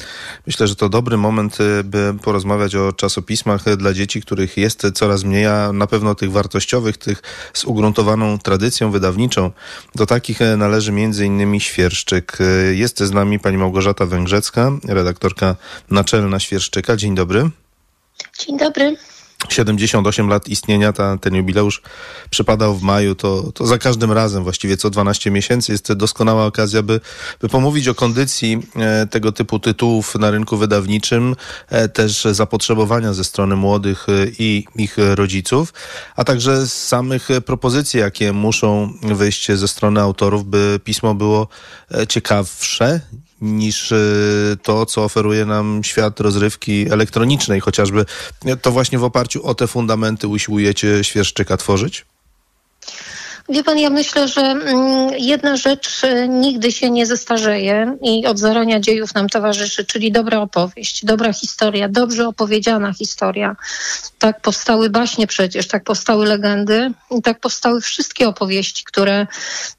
Myślę, że to dobry moment, y, by porozmawiać o czasopismach y, dla dzieci, których jest coraz mniej, a na pewno tych wartościowych, tych z ugruntowaną tradycją wydawniczą. Do takich y, należy m.in. Świerszczyk. Jest z nami pani Małgorzata Węgrzecka, redaktorka naczelna Świerszczyka. Dzień dobry. Dzień dobry. 78 lat istnienia, ta, ten jubileusz przypadał w maju, to, to za każdym razem, właściwie co 12 miesięcy, jest doskonała okazja, by, by pomówić o kondycji e, tego typu tytułów na rynku wydawniczym, e, też zapotrzebowania ze strony młodych e, i ich rodziców, a także samych propozycji, jakie muszą wyjść ze strony autorów, by pismo było e, ciekawsze, niż y, to, co oferuje nam świat rozrywki elektronicznej, chociażby to właśnie w oparciu o te fundamenty usiłujecie Świerszczyka tworzyć? Wie pan, ja myślę, że mm, jedna rzecz e, nigdy się nie zestarzeje i od zarania dziejów nam towarzyszy, czyli dobra opowieść, dobra historia, dobrze opowiedziana historia. Tak powstały baśnie przecież, tak powstały legendy i tak powstały wszystkie opowieści, które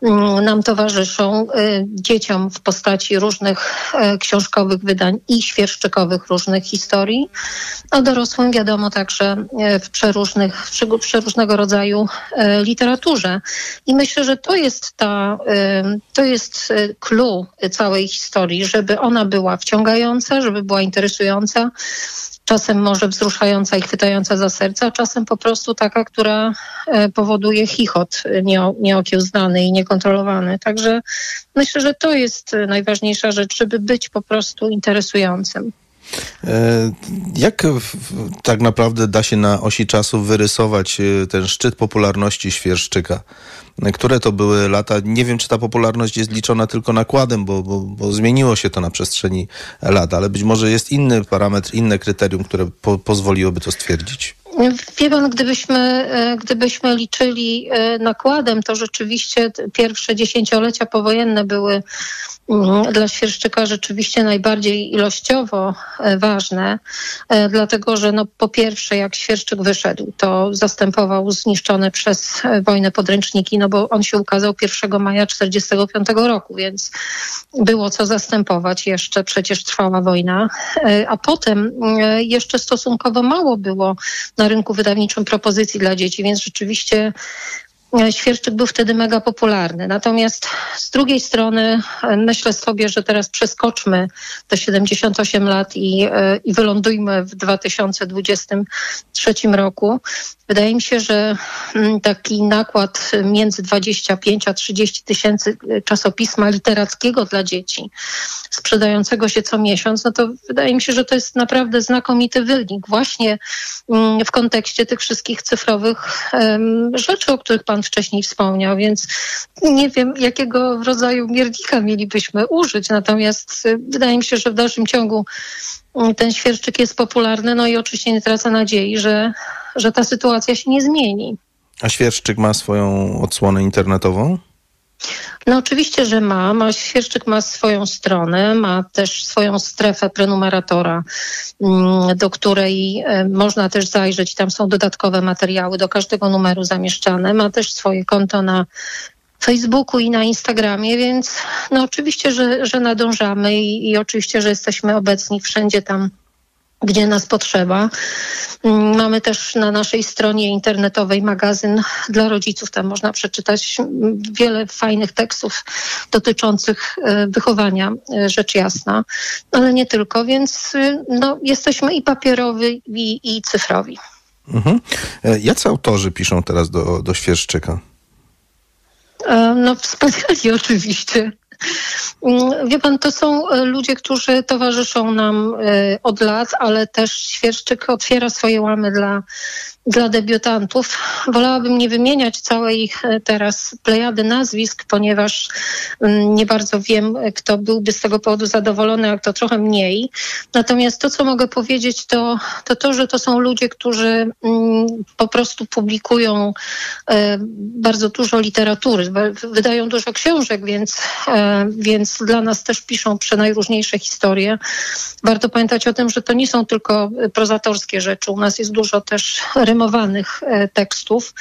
mm, nam towarzyszą e, dzieciom w postaci różnych e, książkowych wydań i świerszczykowych różnych historii, a dorosłym wiadomo także w przeróżnych, w przeróżnego rodzaju literaturze. I myślę, że to jest ta, to jest y, clue całej historii, żeby ona była wciągająca, żeby była interesująca, czasem może wzruszająca i chwytająca za serce, a czasem po prostu taka, która e, powoduje chichot nieokiełznany i niekontrolowany. Także myślę, że to jest najważniejsza rzecz, żeby być po prostu interesującym. E, jak tak naprawdę da się na osi czasu wyrysować e, ten szczyt popularności Świerszczyka? Które to były lata? Nie wiem, czy ta popularność jest liczona tylko nakładem, bo, bo, bo zmieniło się to na przestrzeni lat, ale być może jest inny parametr, inne kryterium, które po, pozwoliłoby to stwierdzić. Wie pan, gdybyśmy, e, gdybyśmy liczyli nakładem, to rzeczywiście pierwsze dziesięciolecia powojenne były Mhm. dla Świerszczyka rzeczywiście najbardziej ilościowo e, ważne, e, dlatego że no, po pierwsze jak Świerszczyk wyszedł, to zastępował zniszczone przez e, wojnę podręczniki, no bo on się ukazał 1 maja 1945 roku, więc było co zastępować. Jeszcze przecież trwała wojna, a potem jeszcze stosunkowo mało było na rynku wydawniczym propozycji dla dzieci, więc rzeczywiście Świerszczyk był wtedy mega popularny. Natomiast z drugiej strony e, myślę sobie, że teraz przeskoczmy te 78 lat i, e, i wylądujmy w 2023 roku. Wydaje mi się, że mm, taki nakład między 25 a 30 tysięcy e, czasopisma literackiego dla dzieci, sprzedającego się co miesiąc, no to wydaje mi się, że to jest naprawdę znakomity wynik właśnie mm, w kontekście tych wszystkich cyfrowych rzeczy, o których Pan wcześniej wspomniał, więc nie wiem, jakiego rodzaju miernika mielibyśmy użyć. Natomiast y, wydaje mi się, że w dalszym ciągu y, ten świerszczyk jest popularny, no i oczywiście nie tracę nadziei, że, że ta sytuacja się nie zmieni. A świerszczyk ma swoją odsłonę internetową? No oczywiście, że ma. ma. Świerszczyk ma swoją stronę, ma też swoją strefę prenumeratora, mm, do której e, można też zajrzeć. Tam są dodatkowe materiały do każdego numeru zamieszczane. Ma też swoje konto na Facebooku i na Instagramie, więc no oczywiście, że, że nadążamy i, i oczywiście, że jesteśmy obecni wszędzie tam, gdzie nas potrzeba. Mm, mamy też na naszej stronie internetowej magazyn dla rodziców. Tam można przeczytać wiele fajnych tekstów dotyczących e, wychowania, e, rzecz jasna, ale nie tylko, więc y, no, jesteśmy i papierowi, i, i cyfrowi. Mhm. E, jacy autorzy piszą teraz do, do Świerszczyka? No wspaniali oczywiście. Mm, wie pan, to są e, ludzie, którzy towarzyszą nam e, od lat, ale też Świerszczyk otwiera swoje łamy dla dla debiutantów. Wolałabym nie wymieniać całej e, teraz plejady nazwisk, ponieważ mm, nie bardzo wiem, kto byłby z tego powodu zadowolony, a kto trochę mniej. Natomiast to, co mogę powiedzieć, to to, to że to są ludzie, którzy mm, po prostu publikują e, bardzo dużo literatury, wydają dużo książek, więc, e, więc dla nas też piszą przenajróżniejsze historie. Warto pamiętać o tym, że to nie są tylko prozatorskie rzeczy. U nas jest dużo też rymowanych e, tekstów.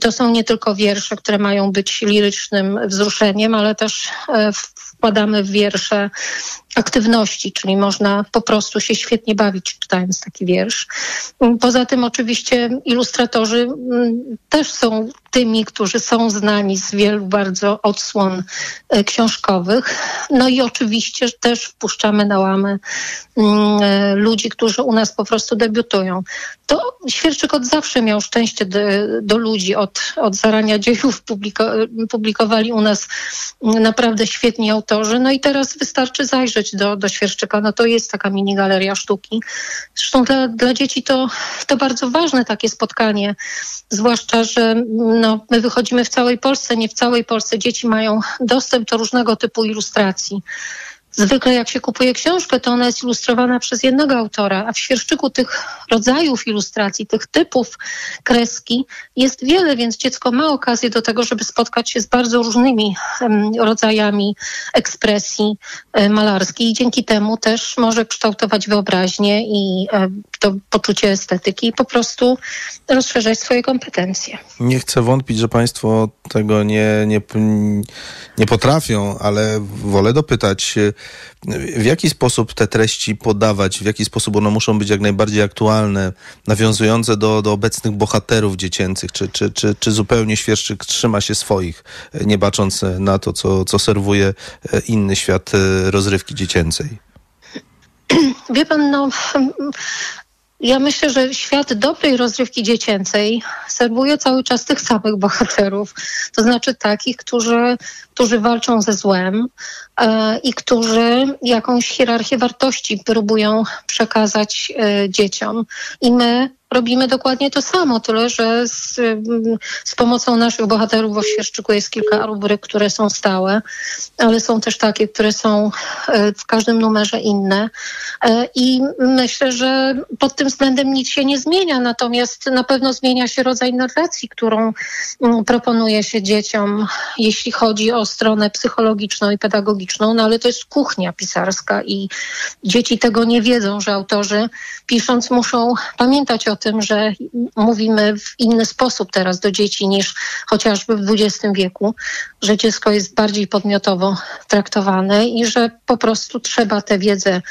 To są nie tylko wiersze, które mają być lirycznym wzruszeniem, ale też e, wkładamy w wiersze aktywności, czyli można po prostu się świetnie bawić czytając taki wiersz. Poza tym oczywiście ilustratorzy też są tymi, którzy są znani z wielu bardzo odsłon e, książkowych. No i oczywiście też wpuszczamy na łamy mm, e, ludzi, którzy u nas po prostu debiutują. To Świerczyk od zawsze miał szczęście do, do ludzi, od, od zarania dziejów publiko, publikowali u nas naprawdę świetni autorzy. No i teraz wystarczy zajrzeć do, do Świerszczyka. No to jest taka mini galeria sztuki. Zresztą dla, dla dzieci to, to bardzo ważne takie spotkanie, zwłaszcza, że no, my wychodzimy w całej Polsce, nie w całej Polsce. Dzieci mają dostęp do różnego typu ilustracji Zwykle jak się kupuje książkę, to ona jest ilustrowana przez jednego autora, a w świerszczyku tych rodzajów ilustracji, tych typów kreski jest wiele, więc dziecko ma okazję do tego, żeby spotkać się z bardzo różnymi rodzajami ekspresji e, malarskiej i dzięki temu też może kształtować wyobraźnię i e, to poczucie estetyki i po prostu rozszerzać swoje kompetencje. Nie chcę wątpić, że Państwo tego nie, nie, nie potrafią, ale wolę dopytać, w jaki sposób te treści podawać, w jaki sposób one muszą być jak najbardziej aktualne, nawiązujące do, do obecnych bohaterów dziecięcych, czy, czy, czy, czy zupełnie Świerszczyk trzyma się swoich, nie bacząc na to, co, co serwuje inny świat rozrywki dziecięcej? Wie pan, no, ja myślę, że świat dobrej rozrywki dziecięcej serwuje cały czas tych samych bohaterów, to znaczy takich, którzy, którzy walczą ze złem e, i którzy jakąś hierarchię wartości próbują przekazać e, dzieciom. I my robimy dokładnie to samo, tyle że z, z pomocą naszych bohaterów w Świerszczyku jest kilka rubryk, które są stałe, ale są też takie, które są e, w każdym numerze inne. E, I myślę, że pod tym względem nic się nie zmienia, natomiast na pewno zmienia się rodzaj narracji, którą mm, proponuje się dzieciom, jeśli chodzi o stronę psychologiczną i pedagogiczną, no ale to jest kuchnia pisarska i dzieci tego nie wiedzą, że autorzy pisząc muszą pamiętać o tym, że mówimy w inny sposób teraz do dzieci niż chociażby w XX wieku, że dziecko jest bardziej podmiotowo traktowane i że po prostu trzeba tę wiedzę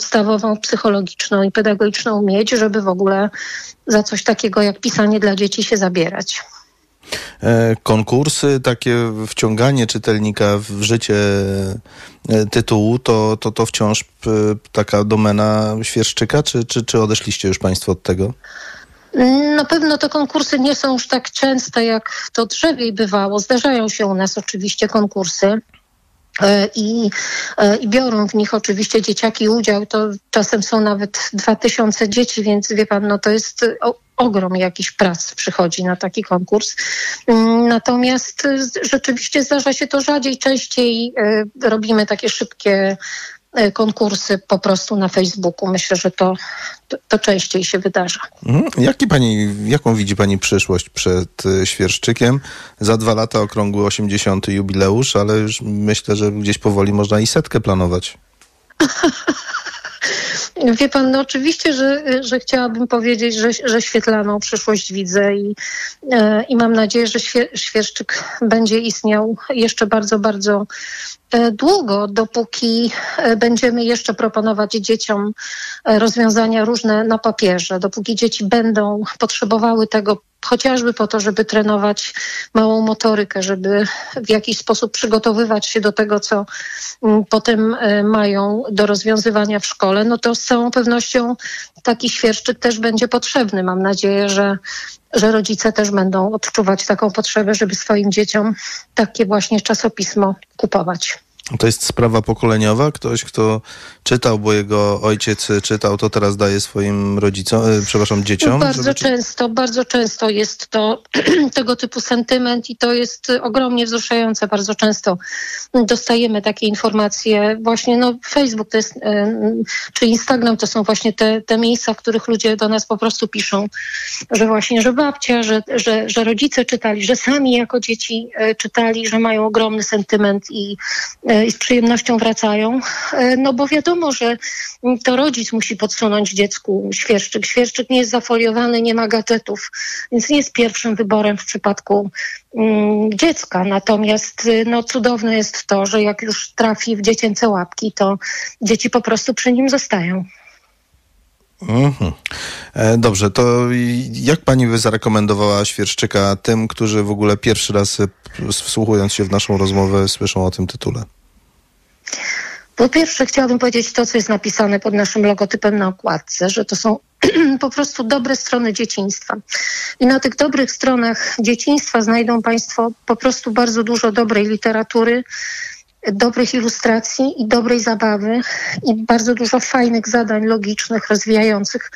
podstawową, psychologiczną i pedagogiczną mieć, żeby w ogóle za coś takiego jak pisanie dla dzieci się zabierać. E, konkursy, takie wciąganie czytelnika w życie e, tytułu, to, to, to wciąż taka domena Świerszczyka, czy, czy, czy odeszliście już Państwo od tego? Na pewno te konkursy nie są już tak częste, jak to drzewiej bywało. Zdarzają się u nas oczywiście konkursy. E, I, I biorą w nich oczywiście dzieciaki udział. To czasem są nawet dwa tysiące dzieci, więc wie pan, no to jest ogrom jakiś prac przychodzi na taki konkurs. Mm, natomiast rzeczywiście zdarza się to rzadziej, częściej e, robimy takie szybkie e, konkursy po prostu na Facebooku. Myślę, że to, to, to częściej się wydarza. Mhm. Jaki pani, jaką widzi Pani przyszłość przed e, Świerszczykiem? Za dwa lata okrągły 80. jubileusz, ale już myślę, że gdzieś powoli można i setkę planować. Wie pan, no oczywiście, że, że chciałabym powiedzieć, że, że świetlaną przyszłość widzę i, e, i mam nadzieję, że Świerszczyk będzie istniał jeszcze bardzo, bardzo e, długo, dopóki e, będziemy jeszcze proponować dzieciom rozwiązania różne na papierze, dopóki dzieci będą potrzebowały tego chociażby po to, żeby trenować małą motorykę, żeby w jakiś sposób przygotowywać się do tego, co mm, potem e, mają do rozwiązywania w szkole, no to z całą pewnością taki świerszczyk też będzie potrzebny. Mam nadzieję, że, że rodzice też będą odczuwać taką potrzebę, żeby swoim dzieciom takie właśnie czasopismo kupować. To jest sprawa pokoleniowa. Ktoś, kto czytał, bo jego ojciec czytał, to teraz daje swoim rodzicom, e, przepraszam, dzieciom. Bardzo żeby... często, bardzo często jest to tego typu sentyment i to jest ogromnie wzruszające. Bardzo często dostajemy takie informacje. Właśnie no, Facebook to jest, e, czy Instagram to są właśnie te, te miejsca, w których ludzie do nas po prostu piszą, że właśnie, że babcia, że, że, że rodzice czytali, że sami jako dzieci e, czytali, że mają ogromny sentyment i i z przyjemnością wracają, e, no bo wiadomo, że to rodzic musi podsunąć dziecku świerszczyk. Świerszczyk nie jest zafoliowany, nie ma gadżetów, więc nie jest pierwszym wyborem w przypadku mm, dziecka. Natomiast y, no, cudowne jest to, że jak już trafi w dziecięce łapki, to dzieci po prostu przy nim zostają. Mhm. E, dobrze, to jak pani by zarekomendowała Świerszczyka tym, którzy w ogóle pierwszy raz e, wsłuchując się w naszą rozmowę słyszą o tym tytule? Po pierwsze chciałabym powiedzieć to, co jest napisane pod naszym logotypem na okładce, że to są po prostu dobre strony dzieciństwa. I na tych dobrych stronach dzieciństwa znajdą Państwo po prostu bardzo dużo dobrej literatury, dobrych ilustracji i dobrej zabawy i bardzo dużo fajnych zadań logicznych, rozwijających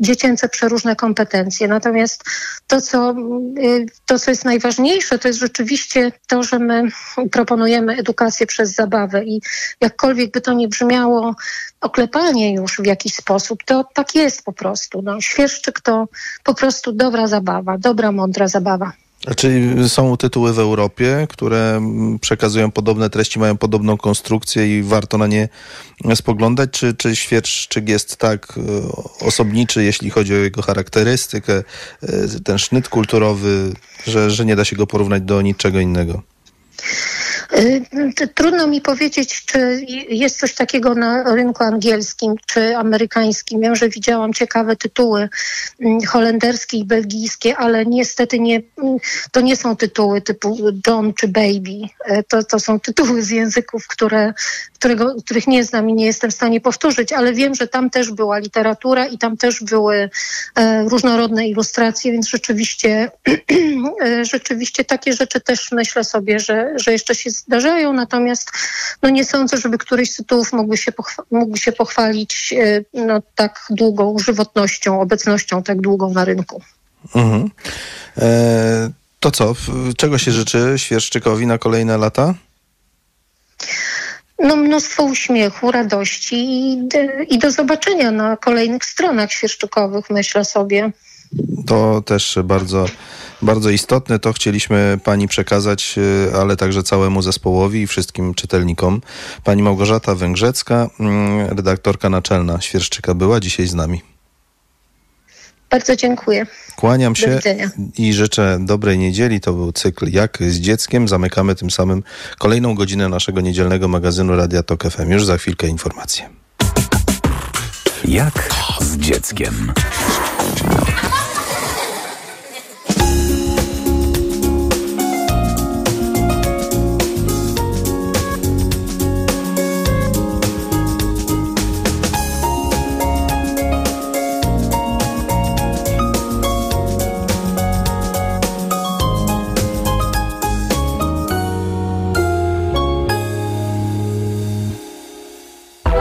dziecięce przeróżne kompetencje. Natomiast to, co, y, to, co jest najważniejsze, to jest rzeczywiście to, że my proponujemy edukację przez zabawę i jakkolwiek by to nie brzmiało oklepanie już w jakiś sposób, to tak jest po prostu. No, świerszczyk to po prostu dobra zabawa, dobra, mądra zabawa. A czy są tytuły w Europie, które przekazują podobne treści, mają podobną konstrukcję i warto na nie spoglądać? Czy, czy świerszczyk jest tak e, osobniczy, jeśli chodzi o jego charakterystykę, e, ten sznyt kulturowy, że, że nie da się go porównać do niczego innego? Y, trudno mi powiedzieć, czy jest coś takiego na rynku angielskim czy amerykańskim. Wiem, że widziałam ciekawe tytuły mm, holenderskie i belgijskie, ale niestety nie, mm, to nie są tytuły typu John czy Baby. Y, to, to są tytuły z języków, które, którego, których nie znam i nie jestem w stanie powtórzyć, ale wiem, że tam też była literatura i tam też były e, różnorodne ilustracje, więc rzeczywiście, e, rzeczywiście takie rzeczy też myślę sobie, że, że jeszcze się zdarzają, natomiast no nie sądzę, żeby któryś z tytułów mógłby się, pochwa- mógł się pochwalić e, no, tak długą żywotnością, obecnością tak długą na rynku. Mhm. E, to co? Czego się życzy Świerszczykowi na kolejne lata? no, mnóstwo uśmiechu, radości i, i, do zobaczenia na kolejnych stronach świerszczykowych, myślę sobie. To też bardzo, bardzo istotne. To chcieliśmy Pani przekazać, y, ale także całemu zespołowi i wszystkim czytelnikom. Pani Małgorzata Węgrzecka, mm, redaktorka naczelna Świerszczyka, była dzisiaj z nami. Bardzo dziękuję. Kłaniam się i życzę dobrej niedzieli. To był cykl Jak z dzieckiem. Zamykamy tym samym kolejną godzinę naszego niedzielnego magazynu Radia Tok FM. Już za chwilkę informacje. Jak z dzieckiem.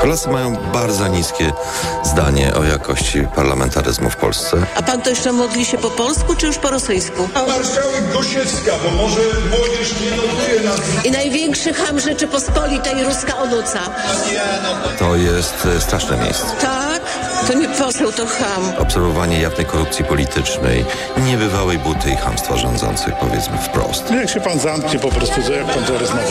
Polacy mają bardzo niskie zdanie o jakości parlamentaryzmu w Polsce. A pan to jeszcze modli się po polsku, czy już po rosyjsku? Marszałek Gosiewska, bo może młodzież nie notuje nas. I największy ham Rzeczypospolitej, ruska onuca. To jest e, straszne miejsce. Tak? To nie poseł, to ham. Obserwowanie jawnej korupcji politycznej, niebywałej buty i hamstwa rządzących, powiedzmy wprost. No jak się pan zamknie po prostu, jak pan to rozmawia?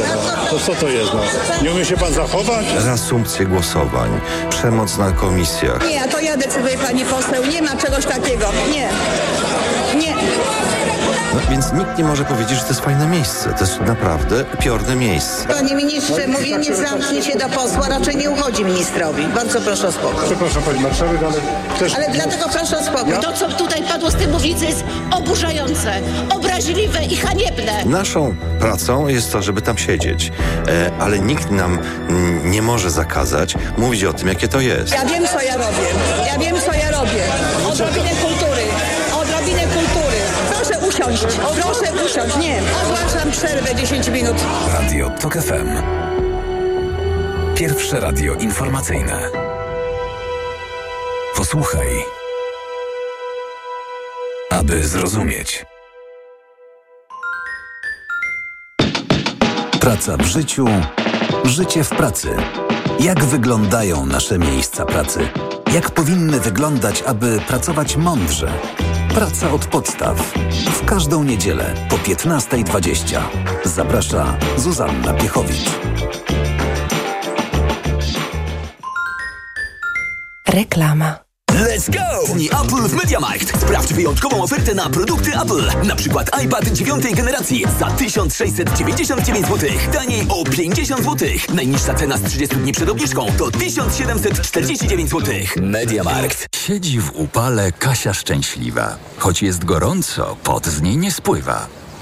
To co to jest? No? Nie umie się pan zachować? Reasumpcje głosowań, przemoc na komisjach. Nie, to ja decyduję pani poseł. Nie ma czegoś takiego. Nie. Nie. No, więc nikt nie może powiedzieć, że to jest fajne miejsce. To jest naprawdę piorne miejsce. Panie ministrze, mówienie zamknie się do posła raczej nie uchodzi ministrowi. Bardzo proszę o spokój. Przepraszam pani marszałek, ale też... Ale dlatego proszę o spokój. To, co tutaj padło z tej mównicy jest oburzające, obraźliwe i haniebne. Naszą pracą jest to, żeby tam siedzieć, e, ale nikt nam nie może zakazać mówić o tym, jakie to jest. Ja wiem, co ja robię. Ja wiem, co ja robię. Odrobinę kultury. Odrobinę usiąść. Proszę usiąść. Nie. Ogłaszam przerwę 10 minut. Radio TOK FM. Pierwsze radio informacyjne. Posłuchaj, aby zrozumieć. Praca w życiu, życie w pracy. Jak wyglądają nasze miejsca pracy? Jak powinny wyglądać, aby pracować mądrze? Praca od podstaw. W każdą niedzielę po 15.20. Zaprasza Zuzanna Piechowicz. Reklama. Let's go! Dni Apple w MediaMarkt. Sprawdź wyjątkową ofertę na produkty Apple. Na przykład iPad dziewiątej generacji za 1699 zł. Taniej o 50 zł. Najniższa cena z 30 dni przed obniżką to 1749 zł. MediaMarkt. Siedzi w upale Kasia szczęśliwa. Choć jest gorąco, pot z niej nie spływa.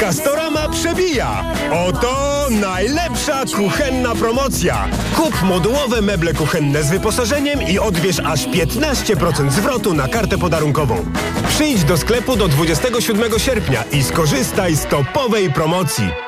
Castorama przebija! Oto najlepsza kuchenna promocja! Kup modułowe meble kuchenne z wyposażeniem i odbierz aż 15% zwrotu na kartę podarunkową. Przyjdź do sklepu do 27 sierpnia i skorzystaj z topowej promocji.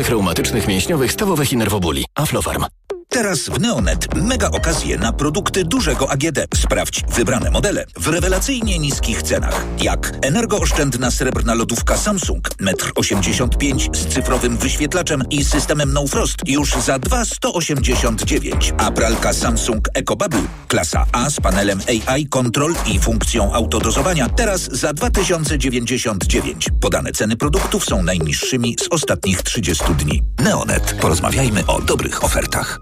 reumatycznych, mięśniowych, stawowych i nerwobóli. Aflofarm. Teraz w Neonet mega okazje na produkty dużego AGD. Sprawdź wybrane modele w rewelacyjnie niskich cenach. Jak energooszczędna srebrna lodówka Samsung 1,85 m z cyfrowym wyświetlaczem i systemem No Frost już za 2,189 a pralka Samsung EcoBubble klasa A z panelem AI Control i funkcją autodozowania teraz za 2099. Podane ceny produktów są najniższymi z ostatnich 30 dni. Neonet. Porozmawiajmy o dobrych ofertach.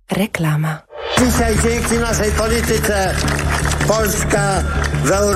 Reklama. Dzisiaj dzięki naszej polityce Polska w Europie